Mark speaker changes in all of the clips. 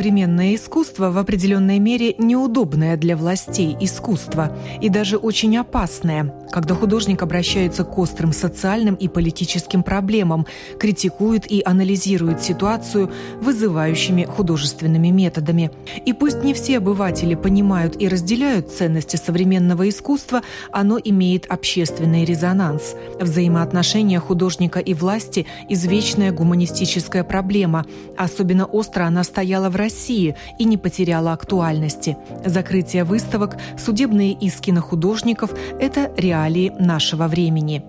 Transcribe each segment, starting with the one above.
Speaker 1: Современное искусство в определенной мере неудобное для властей искусство и даже очень опасное, когда художник обращается к острым социальным и политическим проблемам, критикует и анализирует ситуацию вызывающими художественными методами. И пусть не все обыватели понимают и разделяют ценности современного искусства, оно имеет общественный резонанс. Взаимоотношения художника и власти – извечная гуманистическая проблема. Особенно остро она стояла в России и не потеряла актуальности. Закрытие выставок, судебные иски на художников – это реалии нашего времени.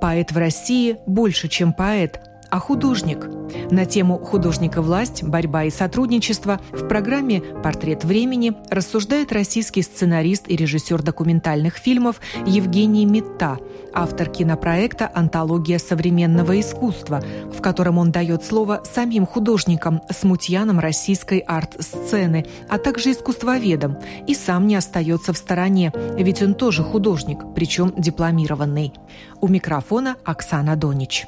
Speaker 1: Поэт в России больше, чем поэт – а художник. На тему «Художника власть. Борьба и сотрудничество» в программе «Портрет времени» рассуждает российский сценарист и режиссер документальных фильмов Евгений Митта, автор кинопроекта «Антология современного искусства», в котором он дает слово самим художникам, смутьянам российской арт-сцены, а также искусствоведам, и сам не остается в стороне, ведь он тоже художник, причем дипломированный. У микрофона Оксана Донич.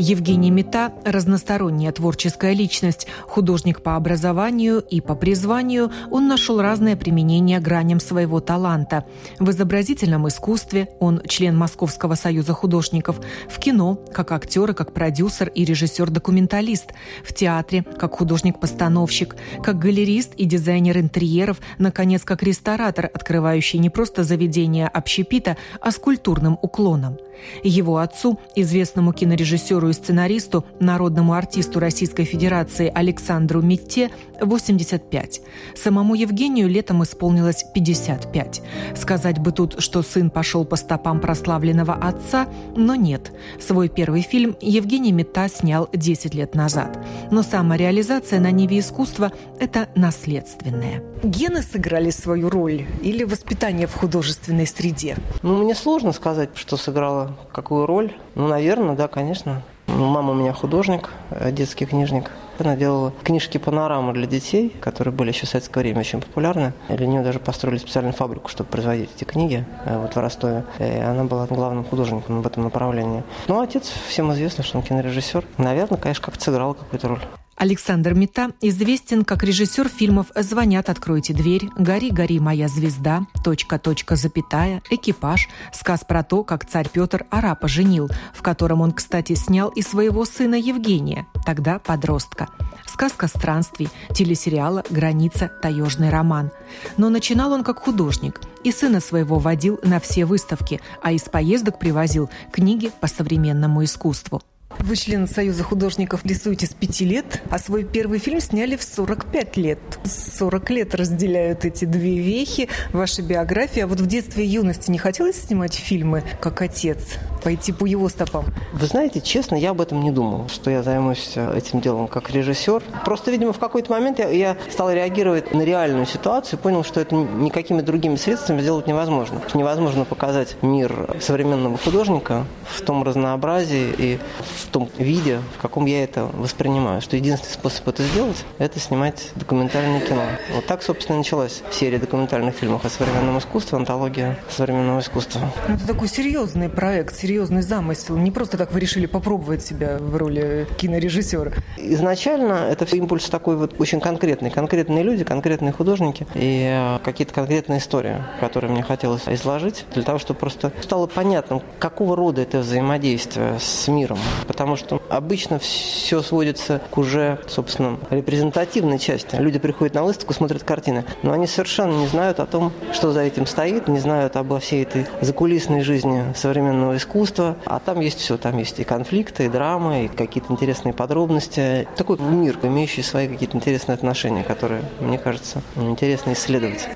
Speaker 1: Евгений Мета – разносторонняя творческая личность, художник по образованию и по призванию, он нашел разное применение граням своего таланта. В изобразительном искусстве он член Московского союза художников, в кино – как актер и как продюсер и режиссер-документалист, в театре – как художник-постановщик, как галерист и дизайнер интерьеров, наконец, как ресторатор, открывающий не просто заведение общепита, а с культурным уклоном. Его отцу, известному кинорежиссеру режиссеру и сценаристу, народному артисту Российской Федерации Александру Митте 85. Самому Евгению летом исполнилось 55. Сказать бы тут, что сын пошел по стопам прославленного отца, но нет. Свой первый фильм Евгений Митта снял 10 лет назад. Но самореализация на Ниве искусства – это наследственное. Гены сыграли свою роль или воспитание в художественной среде?
Speaker 2: Ну, мне сложно сказать, что сыграло какую роль. Ну, наверное, да, конечно. Мама у меня художник, э, детский книжник. Она делала книжки панорамы для детей, которые были еще в советское время очень популярны. Для нее даже построили специальную фабрику, чтобы производить эти книги э, вот в Ростове. И она была главным художником в этом направлении. Ну, отец всем известно, что он кинорежиссер. Наверное, конечно, как-то сыграл какую-то роль.
Speaker 1: Александр Мета известен как режиссер фильмов «Звонят, откройте дверь», «Гори, гори, моя звезда», «Точка, точка, запятая», «Экипаж», сказ про то, как царь Петр арапа женил, в котором он, кстати, снял и своего сына Евгения, тогда подростка. Сказка странствий, телесериала «Граница. Таежный роман». Но начинал он как художник, и сына своего водил на все выставки, а из поездок привозил книги по современному искусству. Вы член Союза художников рисуете с пяти лет, а свой первый фильм сняли в 45 лет. 40 лет разделяют эти две вехи, ваша биография. А вот в детстве и юности не хотелось снимать фильмы, как отец? Пойти по его стопам?
Speaker 2: Вы знаете, честно, я об этом не думал, что я займусь э, этим делом как режиссер. Просто, видимо, в какой-то момент я, я стал реагировать на реальную ситуацию и понял, что это никакими другими средствами сделать невозможно. Невозможно показать мир современного художника в том разнообразии и в в том виде, в каком я это воспринимаю. Что единственный способ это сделать – это снимать документальное кино. Вот так, собственно, началась серия документальных фильмов о современном искусстве, антология современного искусства.
Speaker 1: Ну, это такой серьезный проект, серьезный замысел. Не просто так вы решили попробовать себя в роли кинорежиссера.
Speaker 2: Изначально это импульс такой вот очень конкретный. Конкретные люди, конкретные художники и э, какие-то конкретные истории, которые мне хотелось изложить, для того, чтобы просто стало понятно, какого рода это взаимодействие с миром потому что обычно все сводится к уже, собственно, репрезентативной части. Люди приходят на выставку, смотрят картины, но они совершенно не знают о том, что за этим стоит, не знают обо всей этой закулисной жизни современного искусства. А там есть все, там есть и конфликты, и драмы, и какие-то интересные подробности. Такой мир, имеющий свои какие-то интересные отношения, которые, мне кажется, интересно исследовать.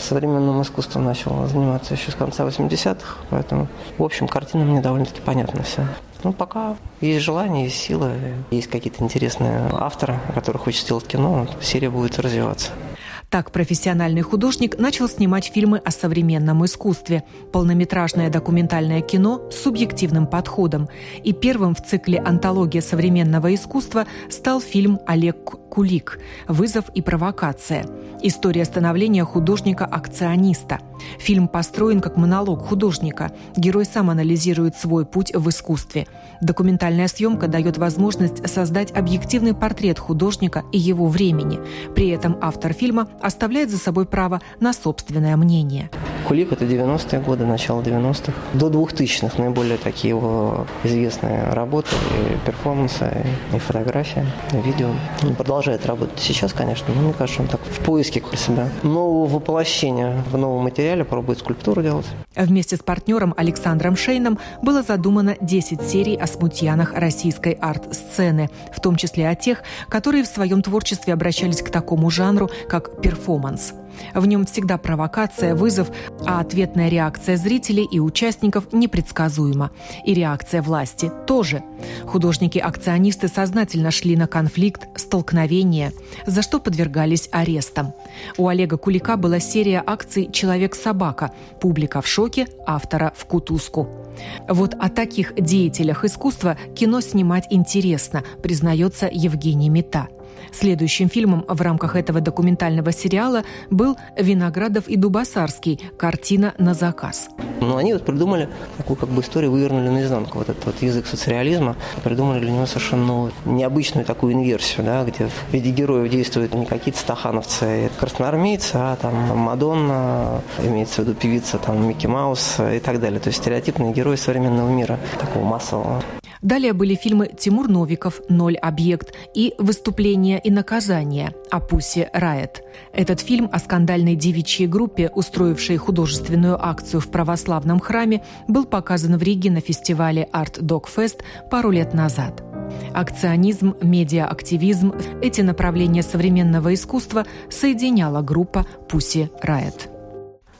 Speaker 2: Современным искусством начал заниматься еще с конца 80-х, поэтому, в общем, картина мне довольно-таки понятна вся. Ну, пока есть желание, есть сила, есть какие-то интересные авторы, о которых хочется сделать кино, серия будет развиваться.
Speaker 1: Так профессиональный художник начал снимать фильмы о современном искусстве, полнометражное документальное кино с субъективным подходом. И первым в цикле «Антология современного искусства» стал фильм «Олег Кулик. Вызов и провокация». История становления художника-акциониста. Фильм построен как монолог художника. Герой сам анализирует свой путь в искусстве. Документальная съемка дает возможность создать объективный портрет художника и его времени. При этом автор фильма оставляет за собой право на собственное мнение.
Speaker 2: Кулик – это 90-е годы, начало 90-х. До 2000-х наиболее такие его известные работы, и перформансы, и фотографии, и видео. Он продолжает работать сейчас, конечно, но мне кажется, он так в поиске себя нового воплощения в новом материале, пробует скульптуру делать.
Speaker 1: Вместе с партнером Александром Шейном было задумано 10 серий о смутьянах российской арт-сцены, в том числе о тех, которые в своем творчестве обращались к такому жанру, как перформанс – в нем всегда провокация, вызов, а ответная реакция зрителей и участников непредсказуема. И реакция власти тоже. Художники-акционисты сознательно шли на конфликт, столкновение, за что подвергались арестам. У Олега Кулика была серия акций «Человек-собака», публика в шоке, автора в кутузку. Вот о таких деятелях искусства кино снимать интересно, признается Евгений Мета. Следующим фильмом в рамках этого документального сериала был «Виноградов и Дубасарский. Картина на заказ».
Speaker 2: Ну, они вот придумали такую как бы историю, вывернули наизнанку. Вот этот вот язык соцреализма. Придумали для него совершенно новую, необычную такую инверсию, да, где в виде героев действуют не какие-то стахановцы, красноармейцы, а там Мадонна, имеется в виду певица, там Микки Маус и так далее. То есть стереотипные герои современного мира, такого массового.
Speaker 1: Далее были фильмы «Тимур Новиков. Ноль объект» и «Выступление и наказание» о Пусе Райет. Этот фильм о скандальной девичьей группе, устроившей художественную акцию в православном храме, был показан в Риге на фестивале Art Dog Fest пару лет назад. Акционизм, медиа-активизм – эти направления современного искусства соединяла группа «Пуси Райет».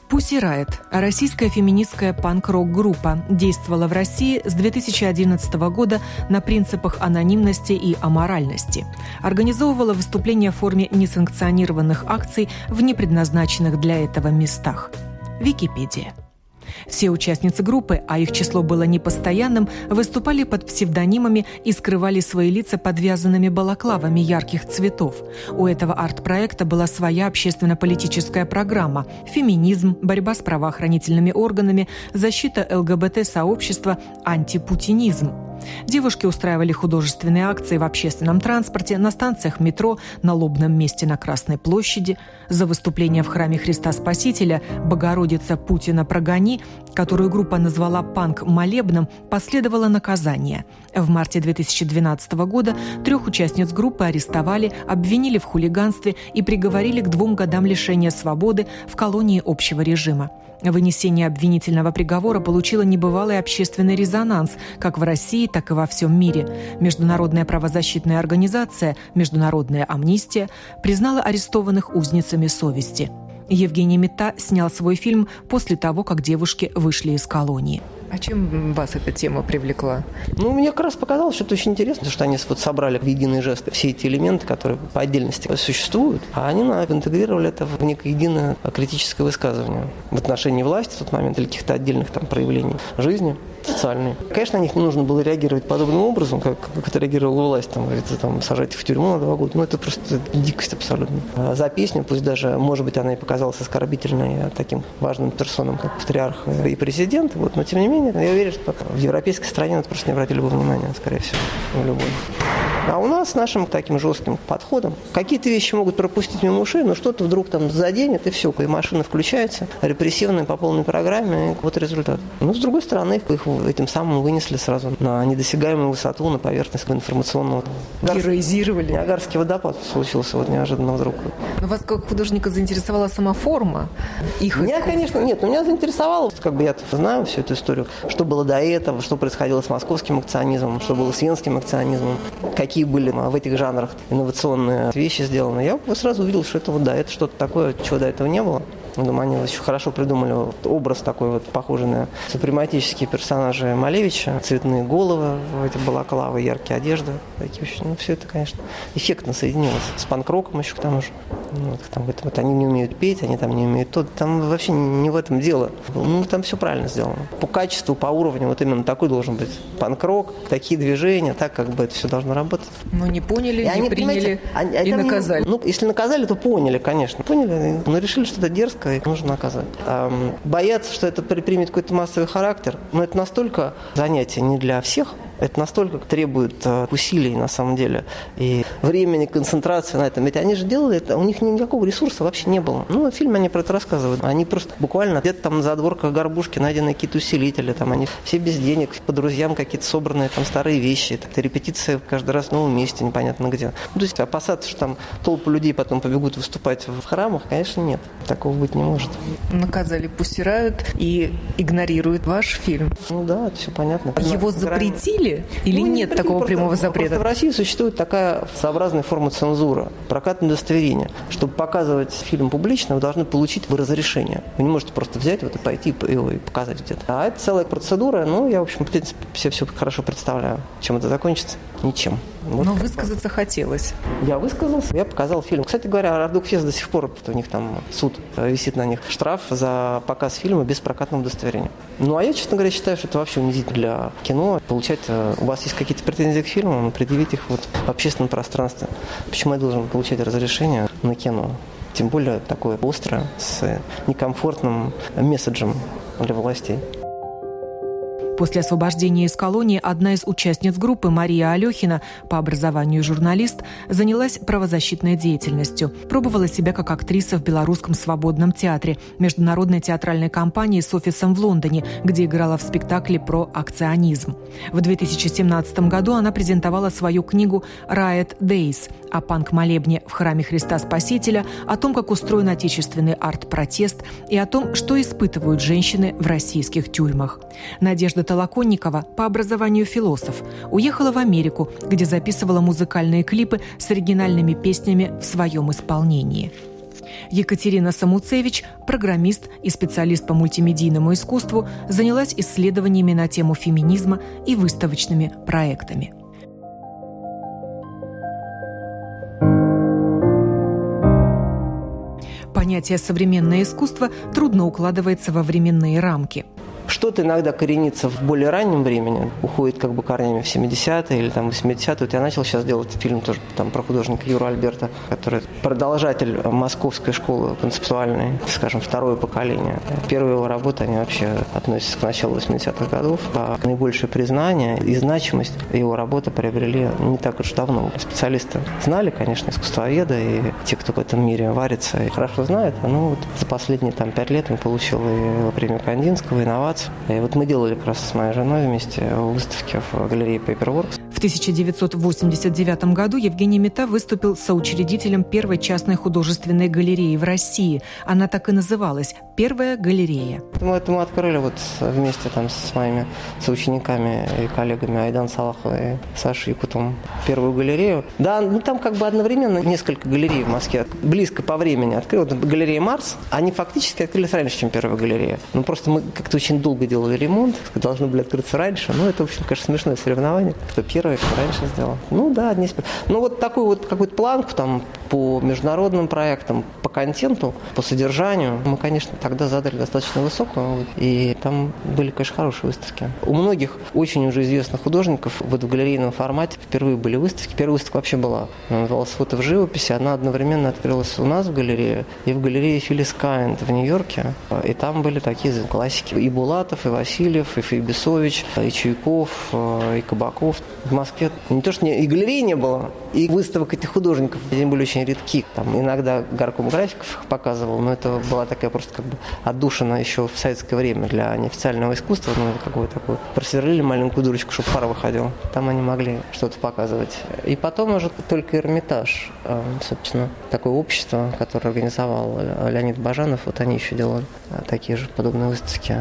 Speaker 1: Pussy Riot – российская феминистская панк-рок-группа, действовала в России с 2011 года на принципах анонимности и аморальности. Организовывала выступления в форме несанкционированных акций в непредназначенных для этого местах. Википедия. Все участницы группы, а их число было непостоянным, выступали под псевдонимами и скрывали свои лица подвязанными балаклавами ярких цветов. У этого арт-проекта была своя общественно-политическая программа – феминизм, борьба с правоохранительными органами, защита ЛГБТ-сообщества, антипутинизм – Девушки устраивали художественные акции в общественном транспорте, на станциях метро, на лобном месте на Красной площади. За выступление в храме Христа Спасителя «Богородица Путина прогони», которую группа назвала «панк-молебном», последовало наказание. В марте 2012 года трех участниц группы арестовали, обвинили в хулиганстве и приговорили к двум годам лишения свободы в колонии общего режима. Вынесение обвинительного приговора получило небывалый общественный резонанс как в России, так и во всем мире. Международная правозащитная организация «Международная амнистия» признала арестованных узницами совести. Евгений Мета снял свой фильм после того, как девушки вышли из колонии.
Speaker 3: А чем вас эта тема привлекла?
Speaker 2: Ну, мне как раз показалось, что это очень интересно, что они вот собрали в единый жест все эти элементы, которые по отдельности существуют, а они интегрировали это в некое единое критическое высказывание в отношении власти в тот момент или каких-то отдельных там проявлений жизни социальные. Конечно, на них нужно было реагировать подобным образом, как, как это реагировала власть, там, говорится, там, сажать в тюрьму на два года. Ну, это просто дикость абсолютно. А за песню, пусть даже, может быть, она и показалась оскорбительной таким важным персонам, как патриарх и президент, вот, но тем не менее, я уверен, что в европейской стране это просто не обратили бы внимания, скорее всего, в любой. А у нас с нашим таким жестким подходом какие-то вещи могут пропустить мимо ушей, но что-то вдруг там заденет, и все, и машина включается, репрессивная по полной программе, и вот результат. Ну, с другой стороны, их этим самым вынесли сразу на недосягаемую высоту, на поверхность информационного.
Speaker 3: Героизировали.
Speaker 2: Ниагарский водопад случился вот неожиданно вдруг.
Speaker 3: Но вас как художника заинтересовала сама форма их
Speaker 2: Меня,
Speaker 3: искусства?
Speaker 2: конечно, нет, но меня заинтересовало, как бы я знаю всю эту историю, что было до этого, что происходило с московским акционизмом, что было с венским акционизмом, какие были в этих жанрах инновационные вещи сделаны. Я сразу увидел, что это вот да, это что-то такое, чего до этого не было. Я думаю, они очень хорошо придумали вот образ такой вот, похожий на супрематические персонажи Малевича. Цветные головы, эти балаклавы, яркие одежды. Такие очень, ну, все это, конечно, эффектно соединилось. С панк-роком еще к тому же. Ну, Вот, там, говорит, вот они не умеют петь, они там не умеют то. Там вообще не в этом дело. Ну, там все правильно сделано. По качеству, по уровню, вот именно такой должен быть панк-рок, такие движения, так как бы это все должно работать.
Speaker 3: Но не поняли,
Speaker 2: И
Speaker 3: не
Speaker 2: они,
Speaker 3: приняли
Speaker 2: они-
Speaker 3: и
Speaker 2: там не-
Speaker 3: наказали.
Speaker 2: Ну, если наказали, то поняли, конечно. Поняли, но решили, что это дерзко и нужно наказать. Бояться, что это при- примет какой-то массовый характер, но это настолько занятие не для всех, это настолько требует э, усилий, на самом деле, и времени, концентрации на этом. Ведь они же делали это, у них никакого ресурса вообще не было. Ну, в фильме они про это рассказывают. Они просто буквально где-то там на задворках горбушки найдены какие-то усилители, там они все без денег, по друзьям какие-то собранные там старые вещи. Это репетиция каждый раз в новом месте, непонятно где. Ну, то есть опасаться, что там толпы людей потом побегут выступать в храмах, конечно, нет. Такого быть не может.
Speaker 3: Наказали, пустирают и игнорируют ваш фильм.
Speaker 2: Ну да, это все понятно.
Speaker 3: Его
Speaker 2: Грань-
Speaker 3: запретили или
Speaker 2: Ну, не
Speaker 3: нет такого
Speaker 2: просто-
Speaker 3: прямого запрета?
Speaker 2: в России существует такая своеобразная форма цензуры, прокатное удостоверение. Чтобы показывать фильм публично, вы должны получить вы разрешение. Вы не можете просто взять вот и пойти и его и показать где-то. А это целая процедура, ну, я, в общем, в принципе, все, все хорошо представляю. Чем это закончится? Ничем. Вот
Speaker 3: Но высказаться хотелось.
Speaker 2: я высказался, я показал фильм. Кстати говоря, Ардук Фест до сих пор, у них там суд э, висит на них, штраф за показ фильма без прокатного удостоверения. Ну, а я, честно говоря, считаю, что это вообще унизительно для кино. Получать, у вас есть какие-то претензии к фильму, предъявить их вот в общественном пространстве. Почему я должен получать разрешение на кино? Тем более такое острое, с некомфортным месседжем для властей.
Speaker 1: После освобождения из колонии одна из участниц группы Мария Алехина, по образованию журналист, занялась правозащитной деятельностью. Пробовала себя как актриса в Белорусском свободном театре, международной театральной компании с офисом в Лондоне, где играла в спектакле про акционизм. В 2017 году она презентовала свою книгу «Riot Days» о панк-молебне в храме Христа Спасителя, о том, как устроен отечественный арт-протест и о том, что испытывают женщины в российских тюрьмах. Надежда Толоконникова, по образованию философ, уехала в Америку, где записывала музыкальные клипы с оригинальными песнями в своем исполнении. Екатерина Самуцевич, программист и специалист по мультимедийному искусству, занялась исследованиями на тему феминизма и выставочными проектами. Понятие «современное искусство» трудно укладывается во временные рамки.
Speaker 2: Что-то иногда коренится в более раннем времени, уходит как бы корнями в 70-е или там 80-е. Вот я начал сейчас делать фильм тоже там про художника Юру Альберта, который продолжатель московской школы концептуальной, скажем, второе поколение. Первые его работы, они вообще относятся к началу 80-х годов. А наибольшее признание и значимость его работы приобрели не так уж давно. Специалисты знали, конечно, искусствоведы и те, кто в этом мире варится и хорошо знает. Ну вот за последние там пять лет он получил и премию Кандинского, инновацию. И вот мы делали как раз с моей женой вместе выставки в галерее Paperworks.
Speaker 1: В 1989 году Евгений Мета выступил соучредителем первой частной художественной галереи в России. Она так и называлась «Первая галерея».
Speaker 2: Мы это мы открыли вот вместе там с моими соучениками и коллегами Айдан Салаховой и Сашей Якутом первую галерею. Да, ну там как бы одновременно несколько галерей в Москве близко по времени открыли. Вот галерея Марс, они фактически открылись раньше, чем первая галерея. Ну просто мы как-то очень долго делали ремонт, должны были открыться раньше. Ну это, в общем, конечно, смешное соревнование. Кто первый, кто раньше сделал. Ну да, не сп... Ну вот такую вот какую-то планку там по международным проектам, по контенту, по содержанию мы, конечно, тогда задали достаточно высокую, и там были, конечно, хорошие выставки. У многих очень уже известных художников вот в галерейном формате впервые были выставки. Первая выставка вообще была, она называлась «Фото в живописи», она одновременно открылась у нас в галерее и в галерее Филлис Кайнд в Нью-Йорке. И там были такие классики. И Булатов, и Васильев, и Фейбисович, и Чуйков, и Кабаков. В Москве не то, что не, и галерей не было, и выставок этих художников, они были очень редки. Там иногда горком графиков их показывал, но это была такая просто как бы отдушина еще в советское время для неофициального искусства, ну, какое такое. Просверлили маленькую дурочку, чтобы пара выходила. Там они могли что-то показывать. И потом уже только Эрмитаж, э, собственно, такое общество, которое организовал Леонид Бажанов, вот они еще делали э, такие же подобные выставки.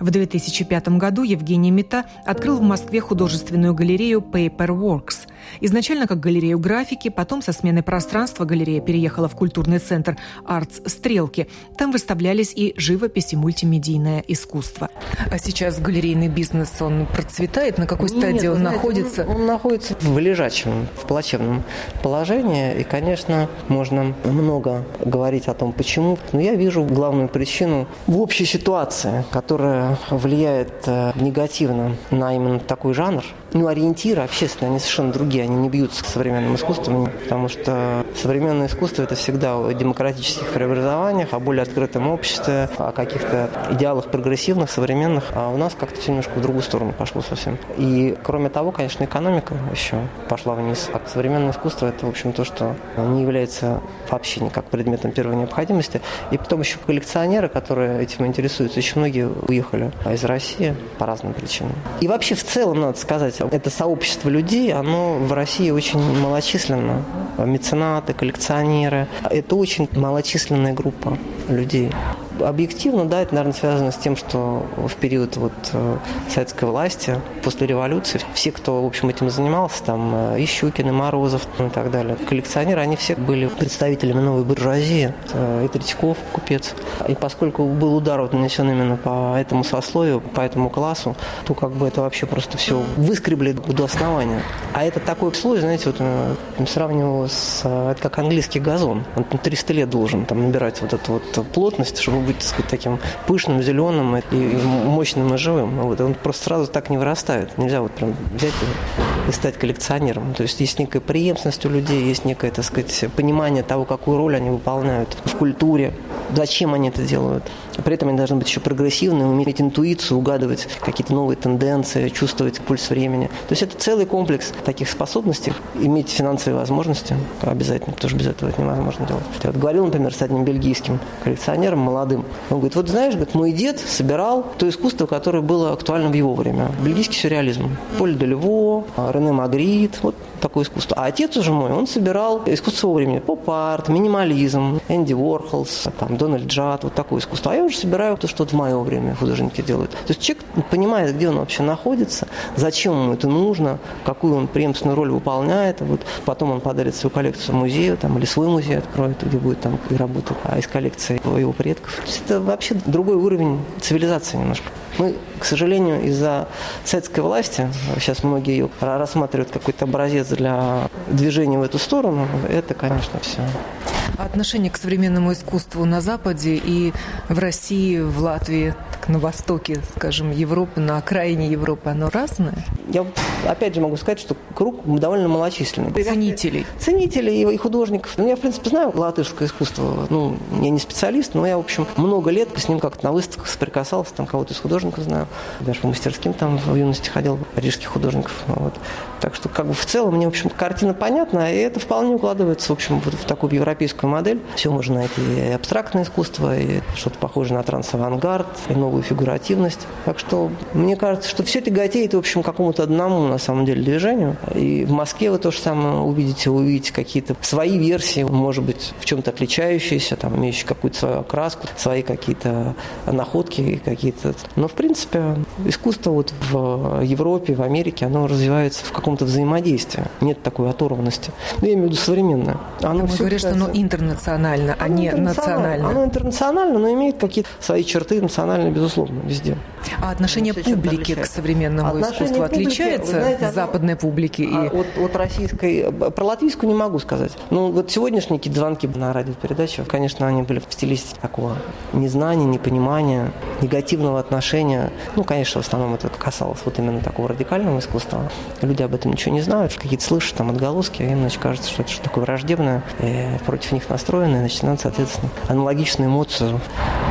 Speaker 1: В 2005 году Евгений Мета открыл в Москве художественную галерею Paperworks. Изначально как галерею графики, потом со сменой пространства галерея переехала в культурный центр «Артс Стрелки». Там выставлялись и живопись, и мультимедийное искусство.
Speaker 3: А сейчас галерейный бизнес, он процветает? На какой стадии Нет, он знаете, находится?
Speaker 2: Он, он находится в лежачем, в плачевном положении. И, конечно, можно много говорить о том, почему. Но я вижу главную причину в общей ситуации, которая влияет э, негативно на именно такой жанр, ну, ориентиры общественные, они совершенно другие, они не бьются с современным искусством, потому что современное искусство – это всегда о демократических преобразованиях, о более открытом обществе, о каких-то идеалах прогрессивных, современных, а у нас как-то все немножко в другую сторону пошло совсем. И, кроме того, конечно, экономика еще пошла вниз. А современное искусство – это, в общем, то, что не является вообще никак предметом первой необходимости. И потом еще коллекционеры, которые этим интересуются, еще многие уехали из России по разным причинам. И вообще в целом, надо сказать, это сообщество людей, оно в России очень малочисленно. Меценаты, коллекционеры. Это очень малочисленная группа людей. Объективно, да, это, наверное, связано с тем, что в период вот э, советской власти, после революции, все, кто, в общем, этим занимался, там, э, и Щукин, и Морозов, и так далее, коллекционеры, они все были представителями новой буржуазии, э, и Третьяков, купец. И поскольку был удар вот нанесен именно по этому сословию, по этому классу, то как бы это вообще просто все выскребли до основания. А это такой слой, знаете, вот сравнивал с... Это как английский газон. Он 300 лет должен там набирать вот эту вот плотность, чтобы быть, так сказать, таким пышным, зеленым и мощным и живым. Вот. Он просто сразу так не вырастает. Нельзя вот прям взять и, и стать коллекционером. То есть есть некая преемственность у людей, есть некое, так сказать, понимание того, какую роль они выполняют в культуре, зачем они это делают. При этом они должны быть еще прогрессивны, уметь интуицию, угадывать какие-то новые тенденции, чувствовать пульс времени. То есть это целый комплекс таких способностей. Иметь финансовые возможности обязательно, потому что без этого это невозможно делать. Я вот говорил, например, с одним бельгийским коллекционером, молодым. Он говорит, вот знаешь, говорит, мой дед собирал то искусство, которое было актуально в его время. Бельгийский сюрреализм. Поль де Лево, Рене Магрит, вот такое искусство. А отец уже мой, он собирал искусство времени. Поп-арт, минимализм, Энди Уорхолс, там, Дональд Джад, вот такое искусство. А я уже собираю то, что в мое время художники делают. То есть человек понимает, где он вообще находится, зачем ему это нужно, какую он преемственную роль выполняет. Вот потом он подарит свою коллекцию музею там, или свой музей откроет, где будет там и работать а из коллекции его предков. То есть это вообще другой уровень цивилизации немножко. Мы, к сожалению, из-за советской власти, сейчас многие ее рассматривают какой-то образец для движения в эту сторону, это, конечно, все.
Speaker 3: Отношение к современному искусству на Западе и в России, в Латвии, так, на востоке, скажем, Европы, на окраине Европы, оно разное?
Speaker 2: Я опять же могу сказать, что круг довольно малочисленный.
Speaker 3: Ценителей.
Speaker 2: Ценителей и художников. Ну, я, в принципе, знаю латышское искусство. Ну, я не специалист, но я, в общем, много лет с ним как-то на выставках соприкасался, там кого-то из художников знаю. Даже по мастерским там в юности ходил, парижских художников. Вот. Так что, как бы, в целом, мне, в общем, картина понятна, и это вполне укладывается, в общем, вот в такую европейскую модель. Все можно найти и абстрактное искусство, и что-то похожее на транс-авангард, и новую фигуративность. Так что, мне кажется, что все тяготеет, в общем, какому-то одному, на самом деле, движению. И в Москве вы то же самое увидите, увидите какие-то свои версии, может быть, в чем-то отличающиеся, там, имеющие какую-то свою окраску, свои какие-то находки какие-то. Но, в принципе, искусство вот в Европе, в Америке, оно развивается в каком каком-то взаимодействии. Нет такой оторванности. Ну, я имею в виду современное.
Speaker 3: Оно Вы говорите, что оно интернационально, а не национально.
Speaker 2: Оно интернационально, но имеет какие-то свои черты национальные, безусловно безусловно, везде.
Speaker 3: А отношение публики к современному отношение искусству публики, отличается знаете, западной публики? И...
Speaker 2: А, от, от российской... Про латвийскую не могу сказать. Ну, вот сегодняшние какие-то звонки на радиопередаче, конечно, они были в стилистике такого незнания, непонимания, негативного отношения. Ну, конечно, в основном это касалось вот именно такого радикального искусства. Люди об этом ничего не знают, какие-то слышат там отголоски, им, значит, кажется, что это что такое враждебное, и против них настроено, и, значит, надо, соответственно, аналогичную эмоцию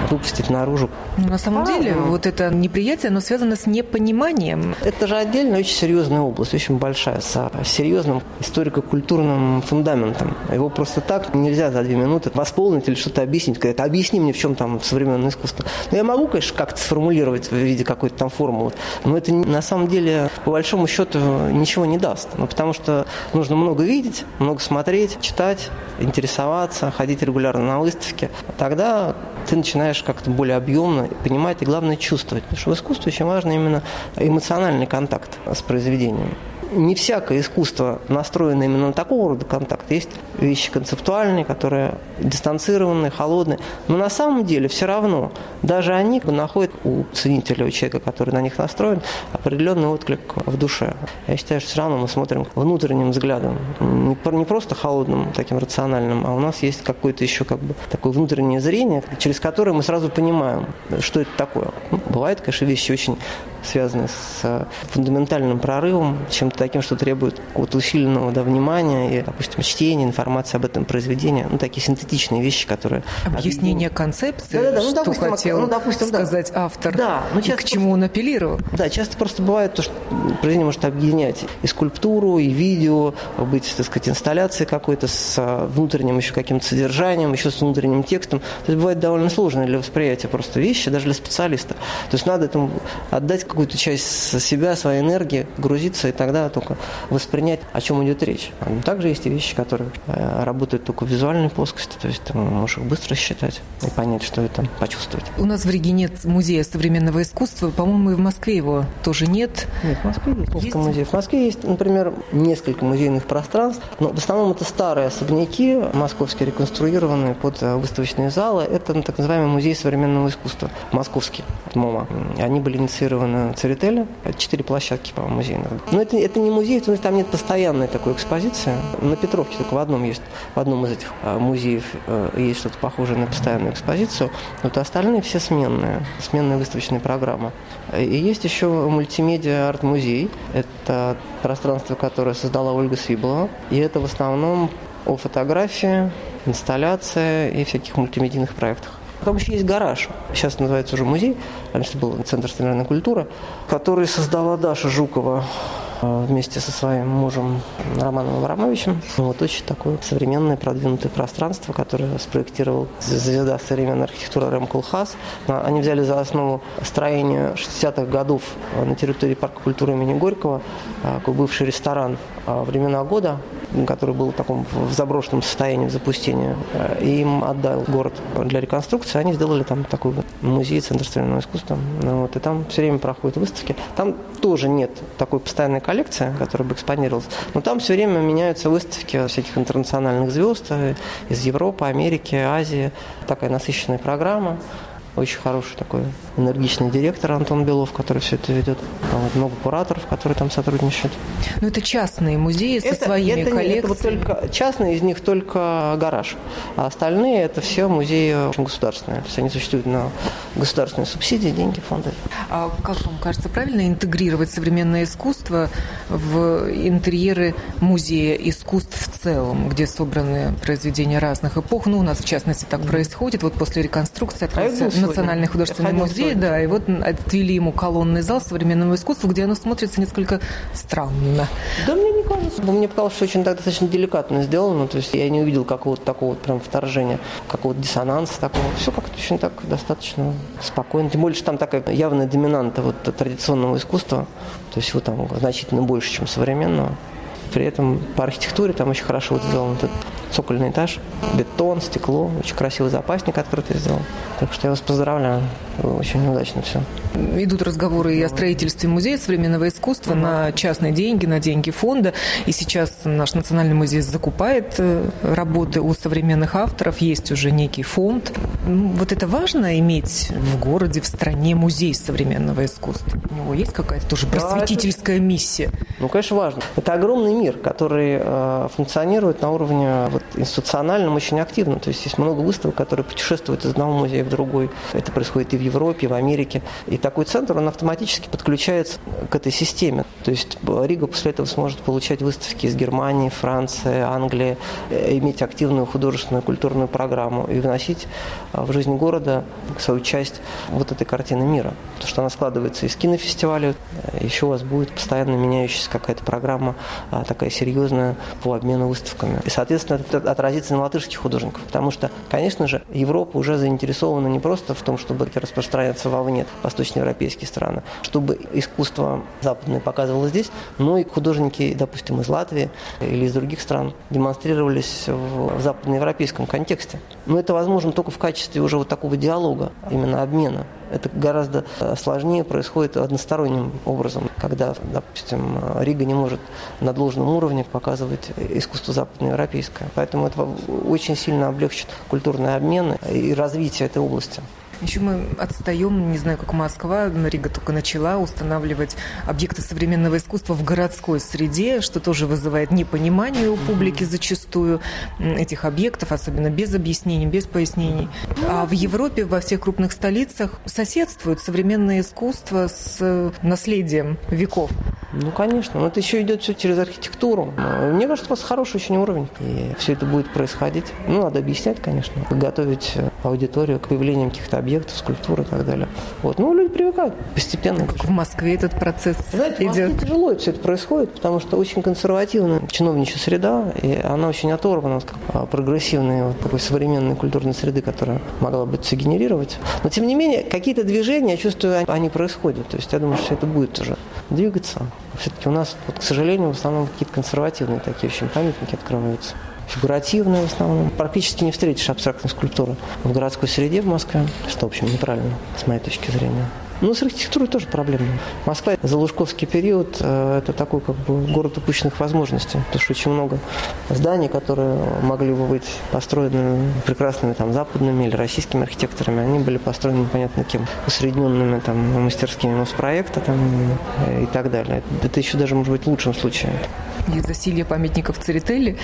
Speaker 2: выпустить наружу.
Speaker 3: Ну, на самом деле, ну, вот это неприятие, оно связано с непониманием.
Speaker 2: Это же отдельная, очень серьезная область, очень большая, с серьезным историко-культурным фундаментом. Его просто так нельзя за две минуты восполнить или что-то объяснить. Сказать, объясни мне, в чем там современное искусство. Но я могу, конечно, как-то сформулировать в виде какой-то там формулы, но это на самом деле, по большому счету, ничего не даст. Ну, потому что нужно много видеть, много смотреть, читать, интересоваться, ходить регулярно на выставки. Тогда ты начинаешь как-то более объемно понимать и, главное, чувствовать. Потому что в искусстве очень важно именно эмоциональный контакт с произведением не всякое искусство настроено именно на такого рода контакт. Есть вещи концептуальные, которые дистанцированные, холодные. Но на самом деле все равно даже они находят у ценителя, у человека, который на них настроен, определенный отклик в душе. Я считаю, что все равно мы смотрим внутренним взглядом. Не просто холодным, таким рациональным, а у нас есть какое-то еще как бы такое внутреннее зрение, через которое мы сразу понимаем, что это такое. Ну, бывают, конечно, вещи очень связанные с фундаментальным прорывом, чем-то таким, что требует какого-то усиленного да, внимания и, допустим, чтения, информации об этом произведении. Ну, такие синтетичные вещи, которые...
Speaker 3: Объяснение концепции, да, да, да. Ну, что допустим, хотел ну, допустим, сказать да. автор, да, ну, и к чему он апеллировал.
Speaker 2: Да, часто просто бывает то, что произведение может объединять и скульптуру, и видео, быть, так сказать, инсталляцией какой-то с внутренним еще каким-то содержанием, еще с внутренним текстом. То есть бывает довольно сложно для восприятия просто вещи, даже для специалиста. То есть надо этому отдать какую-то часть себя, своей энергии, грузиться, и тогда только воспринять, о чем идет речь. Но также есть и вещи, которые э, работают только в визуальной плоскости, то есть ты можешь их быстро считать и понять, что это, почувствовать.
Speaker 3: У нас в Риге нет музея современного искусства, по-моему, и в Москве его тоже нет.
Speaker 2: Нет, в Москве есть несколько музеев. В Москве есть, например, несколько музейных пространств, но в основном это старые особняки, московские реконструированные под э, выставочные залы. Это так называемый музей современного искусства, московский, МОМА. Они были инициированы Церетели. Четыре площадки, по-моему, музейных. Но это, это не музей, потому что там нет постоянной такой экспозиции. На Петровке только в одном есть, в одном из этих а, музеев э, есть что-то похожее на постоянную экспозицию. Вот остальные все сменные, сменная выставочная программа. И есть еще мультимедиа арт-музей. Это пространство, которое создала Ольга Свиблова. И это в основном о фотографии, инсталляции и всяких мультимедийных проектах. Потом еще есть гараж. Сейчас называется уже музей. Раньше был Центр современной культуры, который создала Даша Жукова э, вместе со своим мужем Романом Аврамовичем. Вот очень такое современное, продвинутое пространство, которое спроектировал звезда современной архитектуры Рэм Кулхас. Они взяли за основу строение 60-х годов на территории парка культуры имени Горького, э, бывший ресторан э, времена года, который был в таком в заброшенном состоянии, в запустении. И им отдал город для реконструкции. Они сделали там такой музей, центр современного искусства. Ну, вот, и там все время проходят выставки. Там тоже нет такой постоянной коллекции, которая бы экспонировалась. Но там все время меняются выставки всяких интернациональных звезд из Европы, Америки, Азии. Такая насыщенная программа очень хороший такой энергичный директор Антон Белов, который все это ведет. Там вот много кураторов, которые там сотрудничают.
Speaker 3: Ну, это частные музеи со это, своими это, коллекциями? Это вот
Speaker 2: только, частные из них только гараж, а остальные это все музеи государственные. То есть они существуют на государственные субсидии, деньги, фонды.
Speaker 3: А как вам кажется, правильно интегрировать современное искусство в интерьеры музея искусств в целом, где собраны произведения разных эпох? Ну, у нас, в частности, так происходит. Вот после реконструкции открылся а Национальный художественный музей, сегодня. да, и вот отвели ему колонный зал современного искусства, где оно смотрится несколько странно.
Speaker 2: Да мне не кажется. Мне показалось, что очень так достаточно деликатно сделано, то есть я не увидел какого-то такого вот прям вторжения, какого-то диссонанса такого. Все как-то очень так достаточно спокойно. Тем более, что там такая явная доминанта вот традиционного искусства, то есть его там значительно больше, чем современного. При этом по архитектуре там очень хорошо вот сделан этот цокольный этаж, бетон, стекло, очень красивый запасник открытый сделан. Так что я вас поздравляю, очень удачно все.
Speaker 3: Идут разговоры и о строительстве музея современного искусства угу. на частные деньги, на деньги фонда. И сейчас наш национальный музей закупает э, работы у современных авторов. Есть уже некий фонд. Ну, вот это важно иметь в городе, в стране музей современного искусства. У него есть какая-то тоже просветительская да, это... миссия?
Speaker 2: Ну, конечно, важно. Это огромный мир, который э, функционирует на уровне вот, институциональном очень активно. То есть есть много выставок, которые путешествуют из одного музея в другой. Это происходит и в Европе, и в Америке. И такой центр, он автоматически подключается к этой системе. То есть Рига после этого сможет получать выставки из Германии, Франции, Англии, э, иметь активную художественную культурную программу и вносить э, в жизнь города свою часть вот этой картины мира. То, что она складывается из кинофестиваля, э, еще у вас будет постоянно меняющаяся какая-то программа такая серьезная по обмену выставками. И, соответственно, отразится на латышских художников. Потому что, конечно же, Европа уже заинтересована не просто в том, чтобы распространяться вовне, восточноевропейские страны, чтобы искусство западное показывало здесь, но и художники, допустим, из Латвии или из других стран демонстрировались в западноевропейском контексте. Но это возможно только в качестве уже вот такого диалога, именно обмена. Это гораздо сложнее происходит односторонним образом, когда, допустим, Рига не может на должном уровне показывать искусство западноевропейское. Поэтому это очень сильно облегчит культурный обмен и развитие этой области.
Speaker 3: Еще мы отстаем, не знаю, как Москва, Рига только начала устанавливать объекты современного искусства в городской среде, что тоже вызывает непонимание у публики зачастую этих объектов, особенно без объяснений, без пояснений. А в Европе, во всех крупных столицах соседствует современное искусство с наследием веков.
Speaker 2: Ну, конечно. Но это еще идет все через архитектуру. Мне кажется, у вас хороший очень уровень. И все это будет происходить. Ну, надо объяснять, конечно. Готовить э, аудиторию к появлению каких-то объектов, скульптур и так далее. Вот. Ну, люди привыкают постепенно.
Speaker 3: Как в Москве этот процесс Знаете, идет? в Москве
Speaker 2: тяжело все это происходит, потому что очень консервативная чиновничья среда, и она очень оторвана от а, прогрессивной, вот такой современной культурной среды, которая могла бы это генерировать. Но, тем не менее, какие-то движения, я чувствую, они происходят. То есть я думаю, что это будет уже двигаться. Все-таки у нас, вот, к сожалению, в основном какие-то консервативные такие очень памятники открываются фигуративные в основном. Практически не встретишь абстрактной скульптуры в городской среде в Москве, что, в общем, неправильно, с моей точки зрения. Ну, с архитектурой тоже проблема. Москва за Лужковский период э, это такой как бы город упущенных возможностей, потому что очень много зданий, которые могли бы быть построены прекрасными там западными или российскими архитекторами, они были построены непонятно кем, усредненными там мастерскими Моспроекта там э, и так далее. Это еще даже может быть в лучшем случае
Speaker 3: и засилье памятников Церетели?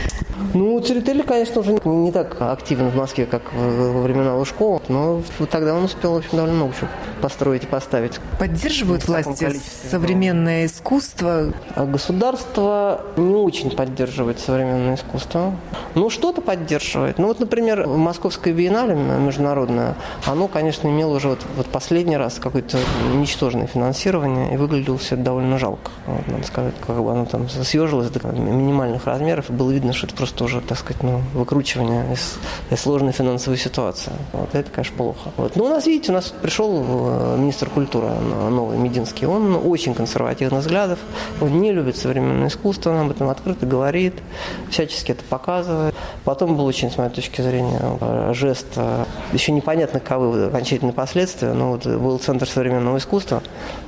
Speaker 2: Ну, Церетели, конечно, уже не так активен в Москве, как во времена Лужкова, но тогда он успел, в общем, довольно много чего построить и поставить.
Speaker 3: Поддерживают власти современное искусство?
Speaker 2: А государство не очень поддерживает современное искусство. Ну, что-то поддерживает. Ну, вот, например, Московское биеннале международное, оно, конечно, имело уже вот, вот последний раз какое-то ничтожное финансирование, и выглядело все довольно жалко. Вот, надо сказать, как бы оно там съежилось до минимальных размеров, и было видно, что это просто уже, так сказать, ну, выкручивание из, из сложной финансовой ситуации. Вот это, конечно, плохо. Вот. Ну, у нас, видите, у нас пришел э, министр культуры новый, Мединский, он очень консервативных взглядов, он не любит современное искусство, он об этом открыто говорит, всячески это показывает. Потом был очень, с моей точки зрения, жест, э, еще непонятно, каковы окончательные последствия, но вот был Центр современного искусства,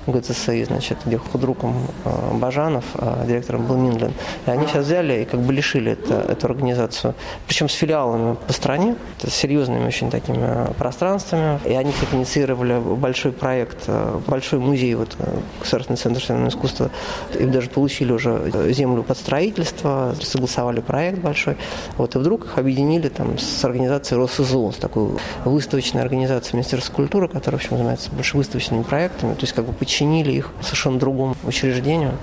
Speaker 2: ГЦСИ, значит, где худруком э, Бажанов, а директором был Минлин. И они сейчас взяли и как бы лишили это, эту организацию. Причем с филиалами по стране, с серьезными очень такими э, пространствами. И они, кстати, инициировали большой проект, большой музей, вот, Государственный центр современного искусства. И даже получили уже землю под строительство, согласовали проект большой. Вот, и вдруг их объединили там с организацией Росизо, с такой выставочной организацией Министерства культуры, которая, в общем, занимается больше выставочными проектами. То есть, как бы подчинили их совершенно другому учреждению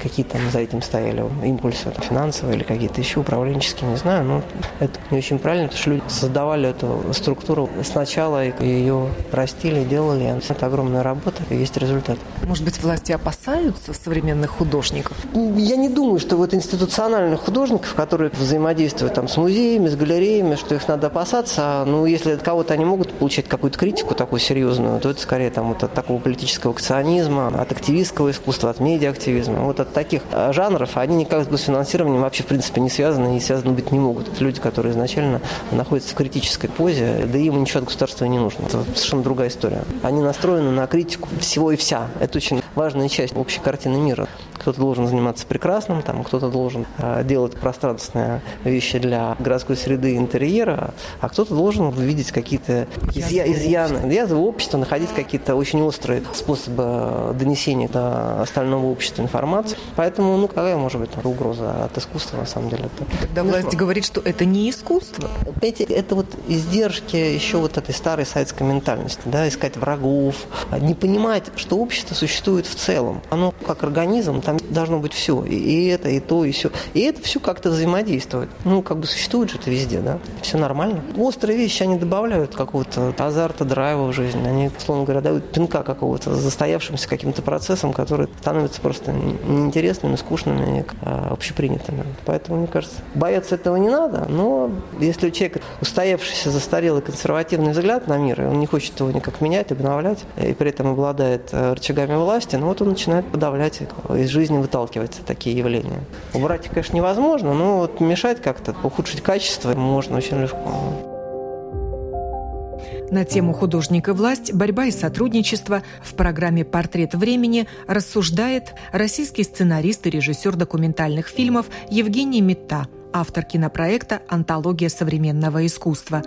Speaker 2: какие там за этим стояли импульсы финансовые или какие-то еще управленческие, не знаю, но это не очень правильно, потому что люди создавали эту структуру сначала, и ее растили, делали, это огромная работа, и есть результат.
Speaker 3: Может быть, власти опасаются современных художников?
Speaker 2: Я не думаю, что вот институциональных художников, которые взаимодействуют там с музеями, с галереями, что их надо опасаться, ну, если от кого-то они могут получать какую-то критику такую серьезную, то это скорее там вот от такого политического акционизма, от активистского искусства, от медиа-активизма. Вот от таких э, жанров, они никак с госфинансированием вообще, в принципе, не связаны и связаны быть не могут. Это люди, которые изначально находятся в критической позе, да им ничего от государства не нужно. Это совершенно другая история. Они настроены на критику всего и вся. Это очень важная часть общей картины мира. Кто-то должен заниматься прекрасным, там, кто-то должен э, делать пространственные вещи для городской среды интерьера, а кто-то должен видеть какие-то изъя- изъяны, язвы общества, находить какие-то очень острые способы донесения до остального общества информации. Поэтому, ну, какая может быть угроза от искусства, на самом деле?
Speaker 3: Это, Тогда ну, власть говорит, что это не искусство.
Speaker 2: Понимаете, это вот издержки еще вот этой старой советской ментальности, да, искать врагов, не понимать, что общество существует в целом. Оно как организм, там должно быть все. И это, и то, и все. И это все как-то взаимодействует. Ну, как бы существует же это везде, да? Все нормально. Острые вещи, они добавляют какого-то азарта, драйва в жизнь. Они, условно говоря, дают пинка какого-то застоявшимся каким-то процессом, которые становятся просто неинтересными, скучными, а, общепринятыми. Поэтому, мне кажется, бояться этого не надо, но если у человека устоявшийся, застарелый, консервативный взгляд на мир, и он не хочет его никак менять, обновлять, и при этом обладает э, рычагами власти, ну вот он начинает подавлять из жизни выталкивать такие явления. Убрать их, конечно, невозможно, но вот мешать как-то, ухудшить качество можно очень легко.
Speaker 1: На тему «Художник и власть. Борьба и сотрудничество» в программе «Портрет времени» рассуждает российский сценарист и режиссер документальных фильмов Евгений Митта, автор кинопроекта «Антология современного искусства».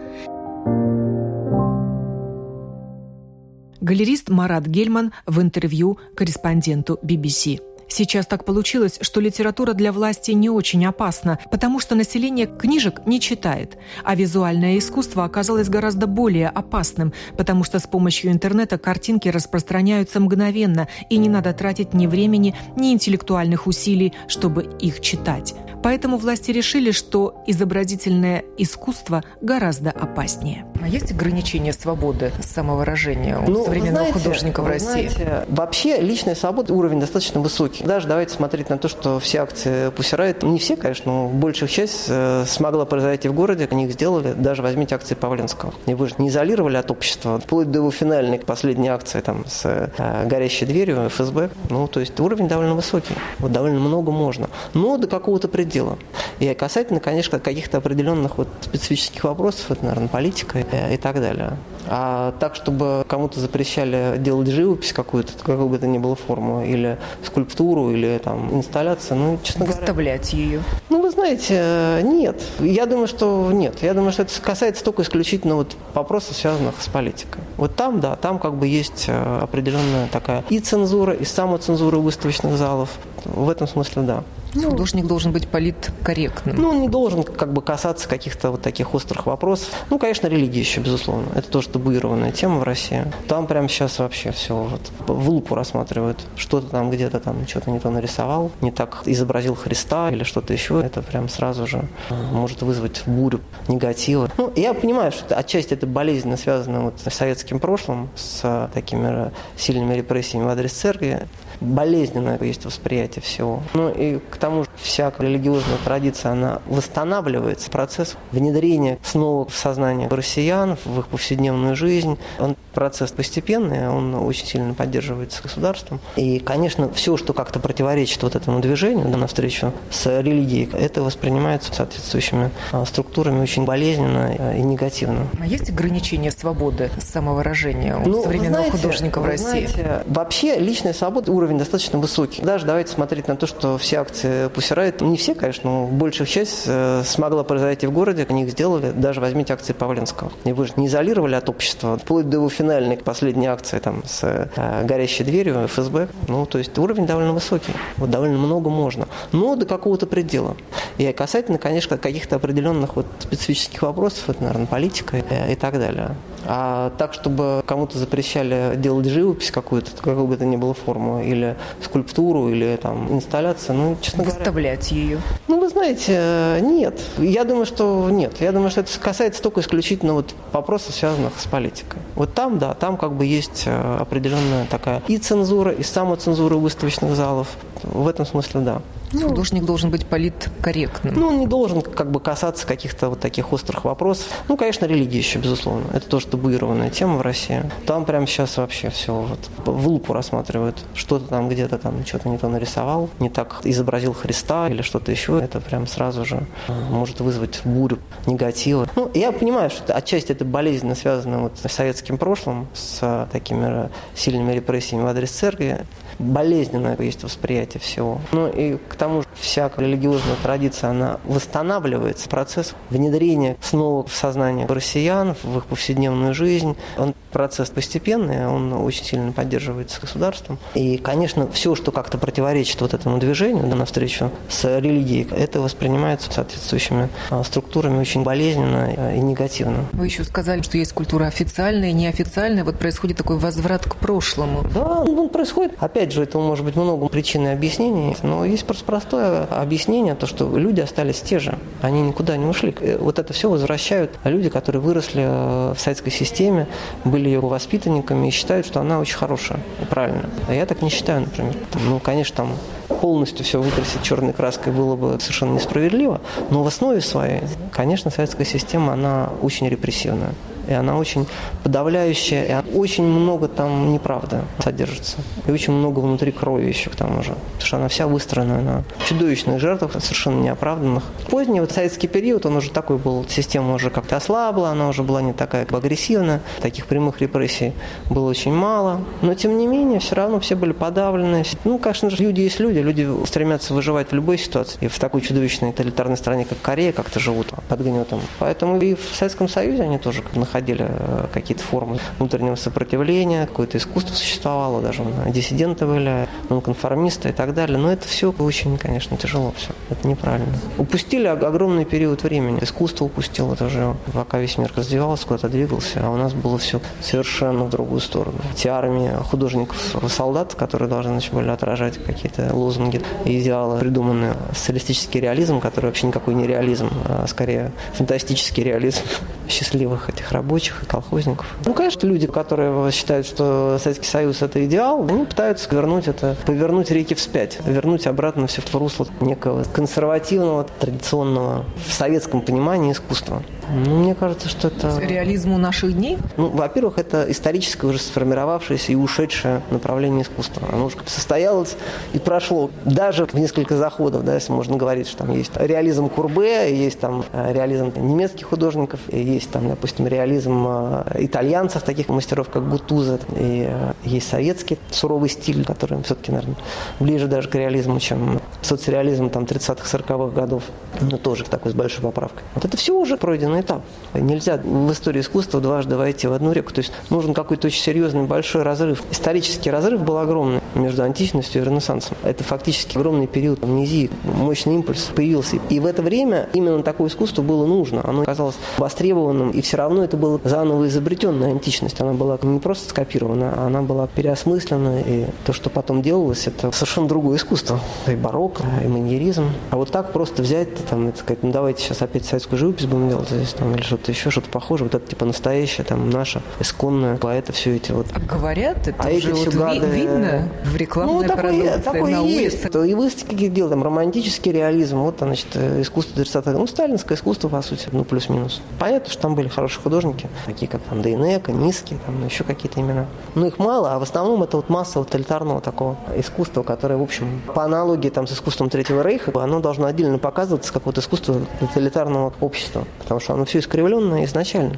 Speaker 1: Галерист Марат Гельман в интервью корреспонденту BBC. Сейчас так получилось, что литература для власти не очень опасна, потому что население книжек не читает, а визуальное искусство оказалось гораздо более опасным, потому что с помощью интернета картинки распространяются мгновенно, и не надо тратить ни времени, ни интеллектуальных усилий, чтобы их читать. Поэтому власти решили, что изобразительное искусство гораздо опаснее.
Speaker 3: А есть ограничения свободы самовыражения у ну, современного знаете, художника в России?
Speaker 2: Знаете, вообще личная свобода уровень достаточно высокий. Даже давайте смотреть на то, что все акции Пусирает, не все, конечно, но большая часть э, смогла произойти в городе, они их сделали. Даже возьмите акции Павленского. Вы же не изолировали от общества, вплоть до его финальной последней акции там, с э, горящей дверью ФСБ. Ну, то есть уровень довольно высокий. Вот довольно много можно. Но до какого-то предела. И касательно, конечно, каких-то определенных вот специфических вопросов, это, наверное, политика Э, и так далее. А так, чтобы кому-то запрещали делать живопись какую-то, какую бы то ни было форму, или скульптуру, или там инсталляцию, ну, честно
Speaker 3: Выставлять
Speaker 2: говоря...
Speaker 3: ее?
Speaker 2: Ну, вы знаете, нет. Я думаю, что нет. Я думаю, что это касается только исключительно вот вопросов, связанных с политикой. Вот там, да, там как бы есть э, определенная такая и цензура, и самоцензура выставочных залов. В этом смысле, да.
Speaker 3: Ну, Художник должен быть политкорректным.
Speaker 2: Ну, он не должен как бы касаться каких-то вот таких острых вопросов. Ну, конечно, религия еще, безусловно. Это тоже табуированная тема в России. Там прямо сейчас вообще все вот в лупу рассматривают. Что-то там где-то там что-то не то нарисовал, не так изобразил Христа или что-то еще. Это прям сразу же э, может вызвать бурю негатива. Ну, я понимаю, что отчасти это болезненно связано вот с советским прошлым, с такими сильными репрессиями в адрес церкви болезненное есть восприятие всего. Ну и к тому же вся религиозная традиция, она восстанавливается. Процесс внедрения снова в сознание россиян, в их повседневную жизнь, он процесс постепенный, он очень сильно поддерживается государством. И, конечно, все, что как-то противоречит вот этому движению да, навстречу с религией, это воспринимается соответствующими а, структурами очень болезненно а, и негативно.
Speaker 3: А есть ограничения свободы самовыражения у ну, современного знаете, художника в России?
Speaker 2: Знаете, вообще личная свобода, уровень достаточно высокий. Даже давайте смотреть на то, что все акции Пусирает, не все, конечно, но большая часть э, смогла произойти в городе, они их сделали. Даже возьмите акции Павленского. И вы же не изолировали от общества, вплоть до его финальной последней акции там, с э, горящей дверью ФСБ. Ну, то есть уровень довольно высокий. Вот довольно много можно. Но до какого-то предела. И касательно, конечно, каких-то определенных вот специфических вопросов, это, наверное, политика и так далее. А так, чтобы кому-то запрещали делать живопись какую-то, какую бы то ни было форму, или скульптуру, или там инсталляцию, ну, честно
Speaker 3: Выставлять
Speaker 2: говоря...
Speaker 3: ее?
Speaker 2: Ну, вы знаете, нет. Я думаю, что нет. Я думаю, что это касается только исключительно вот вопросов, связанных с политикой. Вот там, да, там как бы есть э, определенная такая и цензура, и самоцензура выставочных залов. В этом смысле, да.
Speaker 3: Ну, Художник должен быть политкорректным.
Speaker 2: Ну, он не должен как бы касаться каких-то вот таких острых вопросов. Ну, конечно, религия еще, безусловно. Это тоже табуированная тема в России. Там прямо сейчас вообще все вот в лупу рассматривают. Что-то там где-то там что-то не то нарисовал, не так изобразил Христа или что-то еще. Это прям сразу же э, может вызвать бурю негатива. Ну, я понимаю, что отчасти это болезненно связано вот с советским прошлым, с такими сильными репрессиями в адрес церкви болезненное есть восприятие всего. Ну и к тому же вся религиозная традиция, она восстанавливается. Процесс внедрения снова в сознание россиян, в их повседневную жизнь, он процесс постепенный, он очень сильно поддерживается государством. И, конечно, все, что как-то противоречит вот этому движению да, навстречу с религией, это воспринимается соответствующими а, структурами очень болезненно а, и негативно.
Speaker 3: Вы еще сказали, что есть культура официальная и неофициальная. Вот происходит такой возврат к прошлому.
Speaker 2: Да, он происходит. Опять же, это может быть много причин и объяснений, но есть просто простое объяснение, то, что люди остались те же. Они никуда не ушли. Э, вот это все возвращают люди, которые выросли э, в советской системе, были ее воспитанниками и считают, что она очень хорошая и правильная. А я так не считаю, например. Ну, конечно, там полностью все выкрасить черной краской было бы совершенно несправедливо, но в основе своей, конечно, советская система, она очень репрессивная и она очень подавляющая, и очень много там неправды содержится. И очень много внутри крови еще к тому же. Потому что она вся выстроена на чудовищных жертвах, совершенно неоправданных. Поздний вот советский период, он уже такой был, система уже как-то ослабла, она уже была не такая агрессивная, таких прямых репрессий было очень мало. Но тем не менее, все равно все были подавлены. Ну, конечно же, люди есть люди, люди стремятся выживать в любой ситуации. И в такой чудовищной тоталитарной стране, как Корея, как-то живут под гнетом. Поэтому и в Советском Союзе они тоже находились находили э, какие-то формы внутреннего сопротивления, какое-то искусство существовало, даже диссиденты были, нонконформисты и так далее. Но это все очень, конечно, тяжело все. Это неправильно. Упустили огромный период времени. Искусство упустило тоже, пока весь мир развивался, куда-то двигался, а у нас было все совершенно в другую сторону. Те армии художников, солдат, которые должны значит, были отражать какие-то лозунги идеалы, придуманные социалистический реализм, который вообще никакой не реализм, а скорее фантастический реализм счастливых этих рабочих рабочих и колхозников. Ну, конечно, люди, которые считают, что Советский Союз – это идеал, они пытаются вернуть это, повернуть реки вспять, вернуть обратно все в русло некого консервативного, традиционного, в советском понимании искусства. Ну, мне кажется, что это...
Speaker 3: Реализму наших дней?
Speaker 2: Ну, во-первых, это историческое уже сформировавшееся и ушедшее направление искусства. Оно уже состоялось и прошло. Даже в несколько заходов, да, если можно говорить, что там есть реализм Курбе, есть там э, реализм немецких художников, есть там, допустим, реализм э, итальянцев, таких мастеров, как Гутуза, и э, есть советский суровый стиль, который все-таки, наверное, ближе даже к реализму, чем соцреализм там 30-х, 40-х годов, но тоже такой с большой поправкой. Вот это все уже пройдено определенный этап. Нельзя в истории искусства дважды войти в одну реку. То есть нужен какой-то очень серьезный большой разрыв. Исторический разрыв был огромный между античностью и Ренессансом. Это фактически огромный период амнезии, мощный импульс появился. И в это время именно такое искусство было нужно. Оно казалось востребованным, и все равно это была заново изобретенная античность. Она была не просто скопирована, а она была переосмыслена. И то, что потом делалось, это совершенно другое искусство. И барокко, и маньеризм. А вот так просто взять, там, это сказать, ну давайте сейчас опять советскую живопись будем делать здесь, там, или что-то еще, что-то похожее. Вот это типа настоящее, там, наша, исконная поэта, все эти вот.
Speaker 3: А говорят, это а уже вот гады... видно в рекламной ну, такой, такой на
Speaker 2: улице. Есть. И выставки делал, там, романтический реализм, вот, значит, искусство 30-х, ну, сталинское искусство, по сути, ну, плюс-минус. Понятно, что там были хорошие художники, такие как там Дейнека, Низкий, там, еще какие-то имена. Ну, их мало, а в основном это вот масса тоталитарного такого искусства, которое, в общем, по аналогии там с искусством Третьего Рейха, оно должно отдельно показываться как вот искусство тоталитарного общества, потому что оно все искривленное изначально.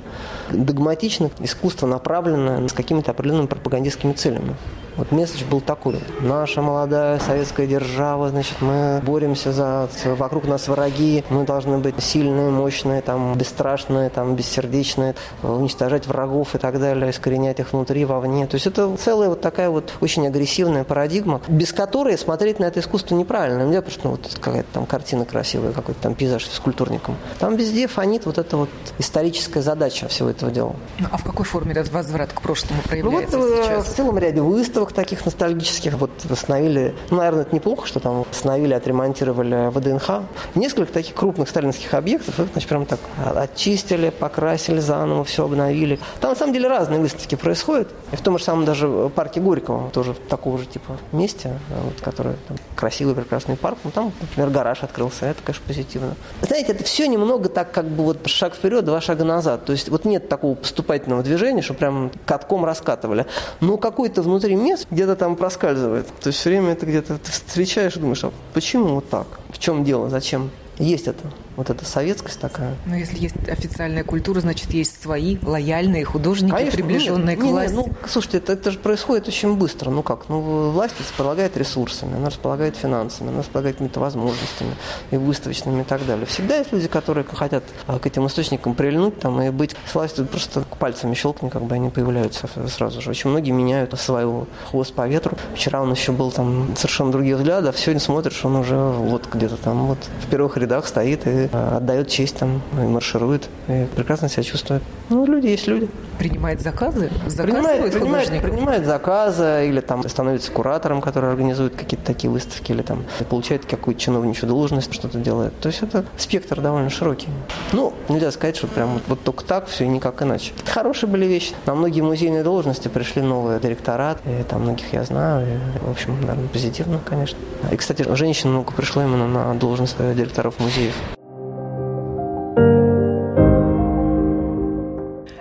Speaker 2: Догматично искусство направлено с какими-то определенными пропагандистскими целями. Вот месседж был такой. Наша молодая советская держава, значит, мы боремся за... Вокруг нас враги, мы должны быть сильные, мощные, там, бесстрашные, там, бессердечные, уничтожать врагов и так далее, искоренять их внутри, вовне. То есть это целая вот такая вот очень агрессивная парадигма, без которой смотреть на это искусство неправильно. Нельзя, потому что ну, вот какая-то там картина красивая, какой-то там пейзаж с культурником. Там везде фонит вот эта вот историческая задача всего этого дела.
Speaker 3: Ну, а в какой форме этот возврат к прошлому проявляется
Speaker 2: ну, вот,
Speaker 3: сейчас?
Speaker 2: В целом ряде выставок, несколько таких ностальгических. Вот восстановили, ну, наверное, это неплохо, что там восстановили, отремонтировали ВДНХ. Несколько таких крупных сталинских объектов, их, значит, прям так очистили, покрасили заново, все обновили. Там, на самом деле, разные выставки происходят. И в том же самом даже парке Горького, тоже такого же типа месте, вот, который там, красивый, прекрасный парк. Ну, там, например, гараж открылся, это, конечно, позитивно. Знаете, это все немного так, как бы вот шаг вперед, два шага назад. То есть вот нет такого поступательного движения, что прям катком раскатывали. Но какой-то внутри мест где-то там проскальзывает. То есть все время это где-то ты встречаешь и думаешь, а почему вот так? В чем дело? Зачем? Есть это вот эта советскость такая.
Speaker 3: Но если есть официальная культура, значит, есть свои лояльные художники, Конечно, приближенные нет, к власти.
Speaker 2: Нет, ну, слушайте, это, это же происходит очень быстро. Ну как? Ну, власть располагает ресурсами, она располагает финансами, она располагает какими-то возможностями и выставочными и так далее. Всегда есть люди, которые хотят а, к этим источникам прильнуть там, и быть с властью просто пальцами щелкни, как бы они появляются сразу же. Очень многие меняют свой хвост по ветру. Вчера он еще был там совершенно другие взгляды, а сегодня смотришь, он уже вот где-то там вот в первых рядах стоит и Э, отдает честь там, и марширует, и прекрасно себя чувствует. Ну, люди есть люди.
Speaker 3: Принимает заказы?
Speaker 2: Принимает, принимает, принимает заказы, или там становится куратором, который организует какие-то такие выставки, или там получает какую-то чиновничью должность, что-то делает. То есть это спектр довольно широкий. Ну, нельзя сказать, что прям вот, только так все и никак иначе. Хорошие были вещи. На многие музейные должности пришли новые директора, и там многих я знаю, и, в общем, наверное, позитивно, конечно. И, кстати, женщин много пришло именно на должность директоров музеев.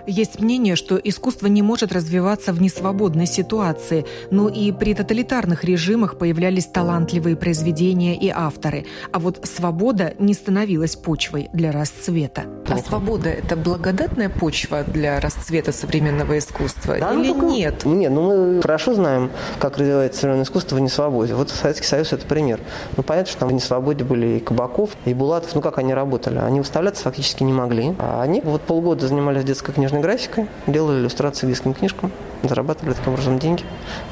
Speaker 1: Есть мнение, что искусство не может развиваться в несвободной ситуации, но и при тоталитарных режимах появлялись талантливые произведения и авторы, а вот свобода не становилась почвой для расцвета.
Speaker 3: А свобода – это благодатная почва для расцвета современного искусства да, или ну, нет?
Speaker 2: Нет, ну мы хорошо знаем, как развивается современное искусство в несвободе. Вот Советский Союз – это пример. Ну понятно, что там в несвободе были и Кабаков, и Булатов. Ну как они работали? Они выставляться фактически не могли. А они вот полгода занимались детской книжной графикой, делали иллюстрации к детским книжкам, зарабатывали таким образом деньги.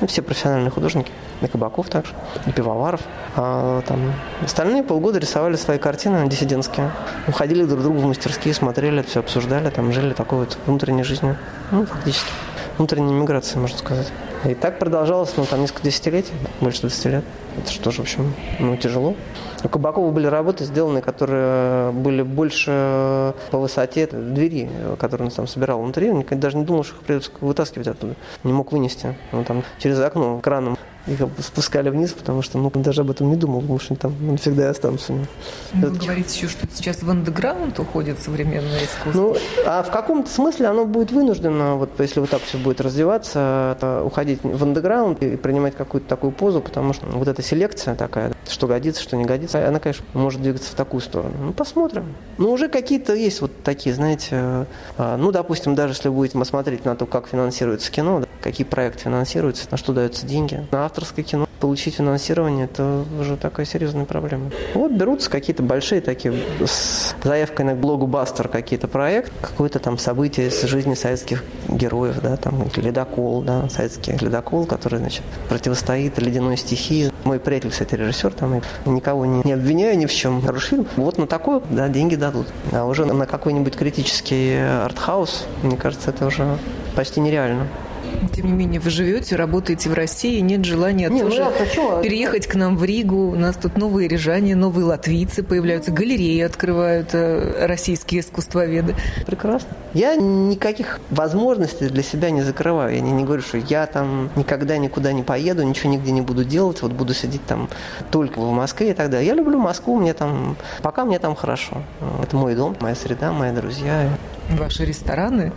Speaker 2: Ну, все профессиональные художники, и Кабаков также, и Пивоваров. А, там, остальные полгода рисовали свои картины диссидентские. Уходили друг к другу в мастерские, смотрели, все обсуждали, там жили такой вот внутренней жизнью. Ну, фактически. Внутренней миграцией, можно сказать. И так продолжалось, ну, там несколько десятилетий, больше 20 лет. Это что же, в общем, ну, тяжело. У Кабакова были работы сделаны, которые были больше по высоте двери, которые он там собирал внутри. Он даже не думал, что их придется вытаскивать оттуда. Не мог вынести. Он там через окно краном их спускали вниз, потому что ну, даже об этом не думал, потому что там навсегда и останутся.
Speaker 3: Ну, вы Это... говорите еще, что сейчас в андеграунд уходит современное искусство. Ну,
Speaker 2: а в каком-то смысле оно будет вынуждено, вот если вот так все будет развиваться, уходить в андеграунд и принимать какую-то такую позу, потому что вот эта селекция такая, что годится, что не годится, она, конечно, может двигаться в такую сторону. Ну, посмотрим. Ну, уже какие-то есть вот такие, знаете, а, ну, допустим, даже если будете смотреть на то, как финансируется кино, какие проекты финансируются, на что даются деньги, на авторское кино, получить финансирование, это уже такая серьезная проблема. Вот берутся какие-то большие такие, с заявкой на блогбастер какие-то проект, какое-то там событие из жизни советских героев, да, там ледокол, да, советский ледокол, который, значит, противостоит ледяной стихии. Мой приятель, кстати, режиссер, там, никого не, не обвиняю ни в чем. Хороший фильм. Вот на такой, да, деньги дадут. А уже на какой-нибудь критический артхаус, мне кажется, это уже почти нереально.
Speaker 3: Тем не менее, вы живете, работаете в России, нет желания не, ну тоже ну, переехать к нам в Ригу. У нас тут новые рижане, новые латвийцы появляются, галереи открывают э, российские искусствоведы.
Speaker 2: Прекрасно. Я никаких возможностей для себя не закрываю. Я не, не говорю, что я там никогда никуда не поеду, ничего нигде не буду делать, вот буду сидеть там только в Москве и так далее. Я люблю Москву, мне там, пока мне там хорошо. Это мой дом, моя среда, мои друзья.
Speaker 3: Ваши рестораны?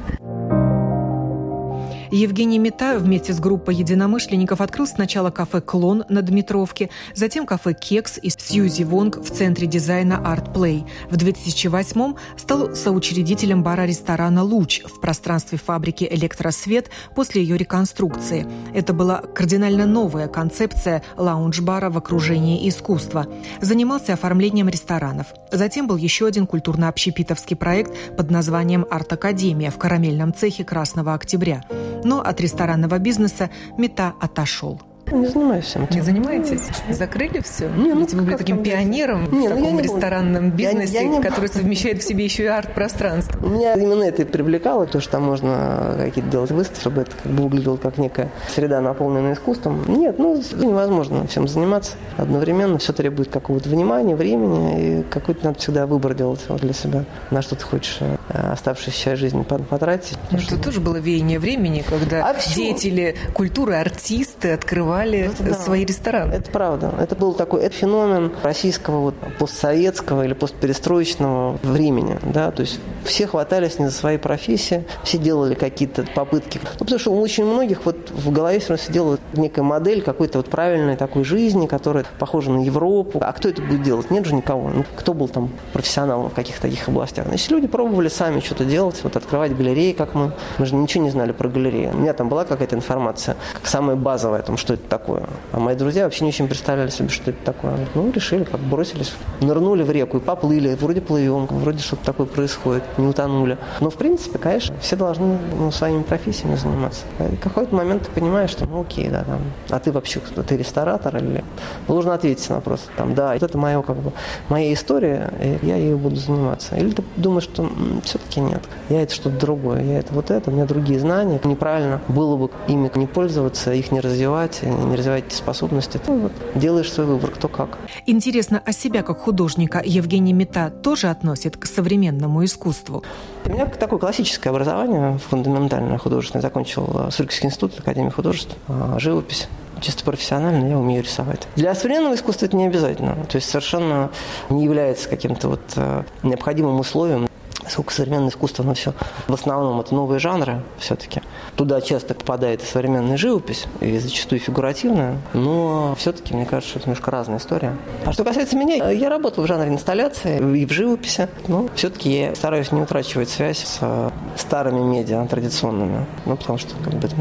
Speaker 1: Евгений Мета вместе с группой единомышленников открыл сначала кафе «Клон» на Дмитровке, затем кафе «Кекс» и Сьюзи Вонг в центре дизайна «Арт Плей». В 2008-м стал соучредителем бара-ресторана «Луч» в пространстве фабрики «Электросвет» после ее реконструкции. Это была кардинально новая концепция лаунж-бара в окружении искусства. Занимался оформлением ресторанов. Затем был еще один культурно-общепитовский проект под названием «Арт-академия» в карамельном цехе Красного Октября но от ресторанного бизнеса Мета отошел.
Speaker 2: Не занимаюсь всем
Speaker 3: этим. Не занимаетесь? Закрыли все?
Speaker 2: Не, ну,
Speaker 3: Ведь вы были таким пионером не, в ну, таком ресторанном бизнесе, я, я не... который совмещает в себе еще и арт-пространство.
Speaker 2: Меня именно это и привлекало, то, что там можно какие-то делать выставки, чтобы это как бы выглядело как некая среда, наполненная искусством. Нет, ну, невозможно всем заниматься одновременно. Все требует какого-то внимания, времени, и какой-то надо всегда выбор делать для себя, на что ты хочешь э, оставшуюся часть жизни потратить.
Speaker 3: Ну, это тоже было веяние времени, когда а деятели культуры, артисты открывали это, да. свои рестораны.
Speaker 2: Это правда. Это был такой это феномен российского вот, постсоветского или постперестроечного времени. Да? То есть все хватались не за свои профессии, все делали какие-то попытки. Ну, потому что у очень многих вот в голове все равно сидела некая модель какой-то вот правильной такой жизни, которая похожа на Европу. А кто это будет делать? Нет же никого. Ну, кто был там профессионалом в каких-то таких областях? Значит, люди пробовали сами что-то делать, вот открывать галереи, как мы. Мы же ничего не знали про галереи. У меня там была какая-то информация, как самая базовая, о том, что это такое. А мои друзья вообще не очень представляли себе, что это такое. Ну, решили, как бросились, нырнули в реку и поплыли. Вроде плывем, вроде что-то такое происходит, не утонули. Но, в принципе, конечно, все должны ну, своими профессиями заниматься. И в какой-то момент ты понимаешь, что, ну, окей, да, там, а ты вообще кто? Ты ресторатор или... Должен ответить на вопрос. Там, да, это моя, как бы, моя история, и я ею буду заниматься. Или ты думаешь, что все-таки нет, я это что-то другое, я это вот это, у меня другие знания. Неправильно было бы ими не пользоваться, их не развивать, не развивать эти способности. Ты вот делаешь свой выбор, кто как.
Speaker 1: Интересно, а себя как художника Евгений Мета тоже относит к современному искусству?
Speaker 2: У меня такое классическое образование, фундаментальное художественное. Закончил Сурикский институт Академии художеств, а, живопись чисто профессионально я умею рисовать. Для современного искусства это не обязательно. То есть совершенно не является каким-то вот э, необходимым условием Сколько современное искусство, оно все в основном это новые жанры все-таки. Туда часто попадает и современная живопись, и зачастую фигуративная, но все-таки, мне кажется, это немножко разная история. А что касается меня, я работал в жанре инсталляции и в живописи, но все-таки я стараюсь не утрачивать связь с старыми медиа, традиционными, ну, потому что как бы это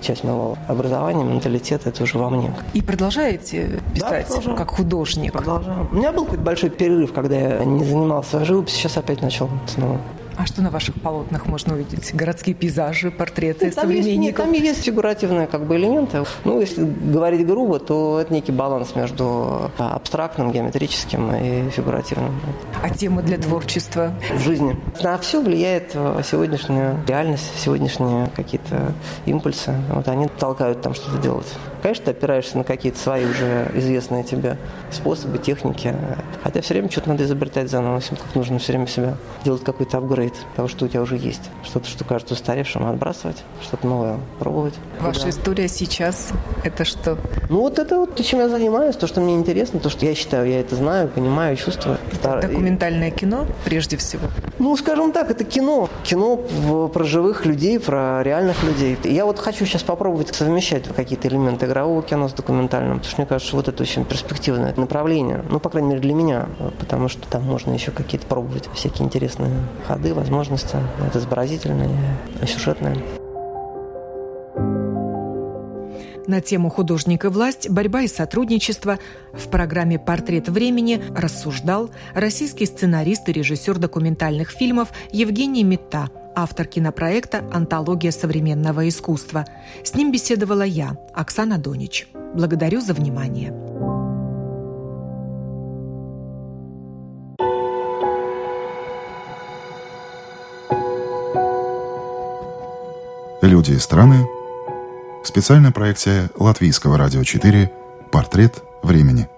Speaker 2: часть моего образования, менталитета, это уже во мне.
Speaker 3: И продолжаете писать да, как художник?
Speaker 2: Продолжаю. У меня был какой-то большой перерыв, когда я не занимался живописью, сейчас опять начал снова
Speaker 3: а что на ваших полотнах можно увидеть? Городские пейзажи, портреты там современников?
Speaker 2: Есть, там есть фигуративные как бы, элементы. Ну, если говорить грубо, то это некий баланс между а, абстрактным, геометрическим и фигуративным.
Speaker 3: А темы для творчества?
Speaker 2: В жизни. На все влияет а, сегодняшняя реальность, сегодняшние какие-то импульсы. Вот они толкают там что-то делать. Конечно, ты опираешься на какие-то свои уже известные тебе способы, техники. Хотя все время что-то надо изобретать заново. Как нужно все время себя делать какой-то апгрейд того, что у тебя уже есть. Что-то, что кажется устаревшим, отбрасывать, что-то новое пробовать.
Speaker 3: Ваша да. история сейчас – это что?
Speaker 2: Ну, вот это вот то, чем я занимаюсь, то, что мне интересно, то, что я считаю, я это знаю, понимаю, чувствую.
Speaker 3: Это документальное кино, прежде всего?
Speaker 2: Ну, скажем так, это кино. Кино про живых людей, про реальных людей. Я вот хочу сейчас попробовать совмещать какие-то элементы игрового кино с документальным, потому что мне кажется, вот это очень перспективное направление. Ну, по крайней мере, для меня, потому что там можно еще какие-то пробовать всякие интересные ходы, возможности. Это изобразительное сюжетное.
Speaker 1: На тему «Художник и власть. Борьба и сотрудничество» в программе «Портрет времени» рассуждал российский сценарист и режиссер документальных фильмов Евгений Митта – автор кинопроекта «Антология современного искусства». С ним беседовала я, Оксана Донич. Благодарю за внимание.
Speaker 4: Люди и страны. Специальная проекция Латвийского радио 4 «Портрет времени».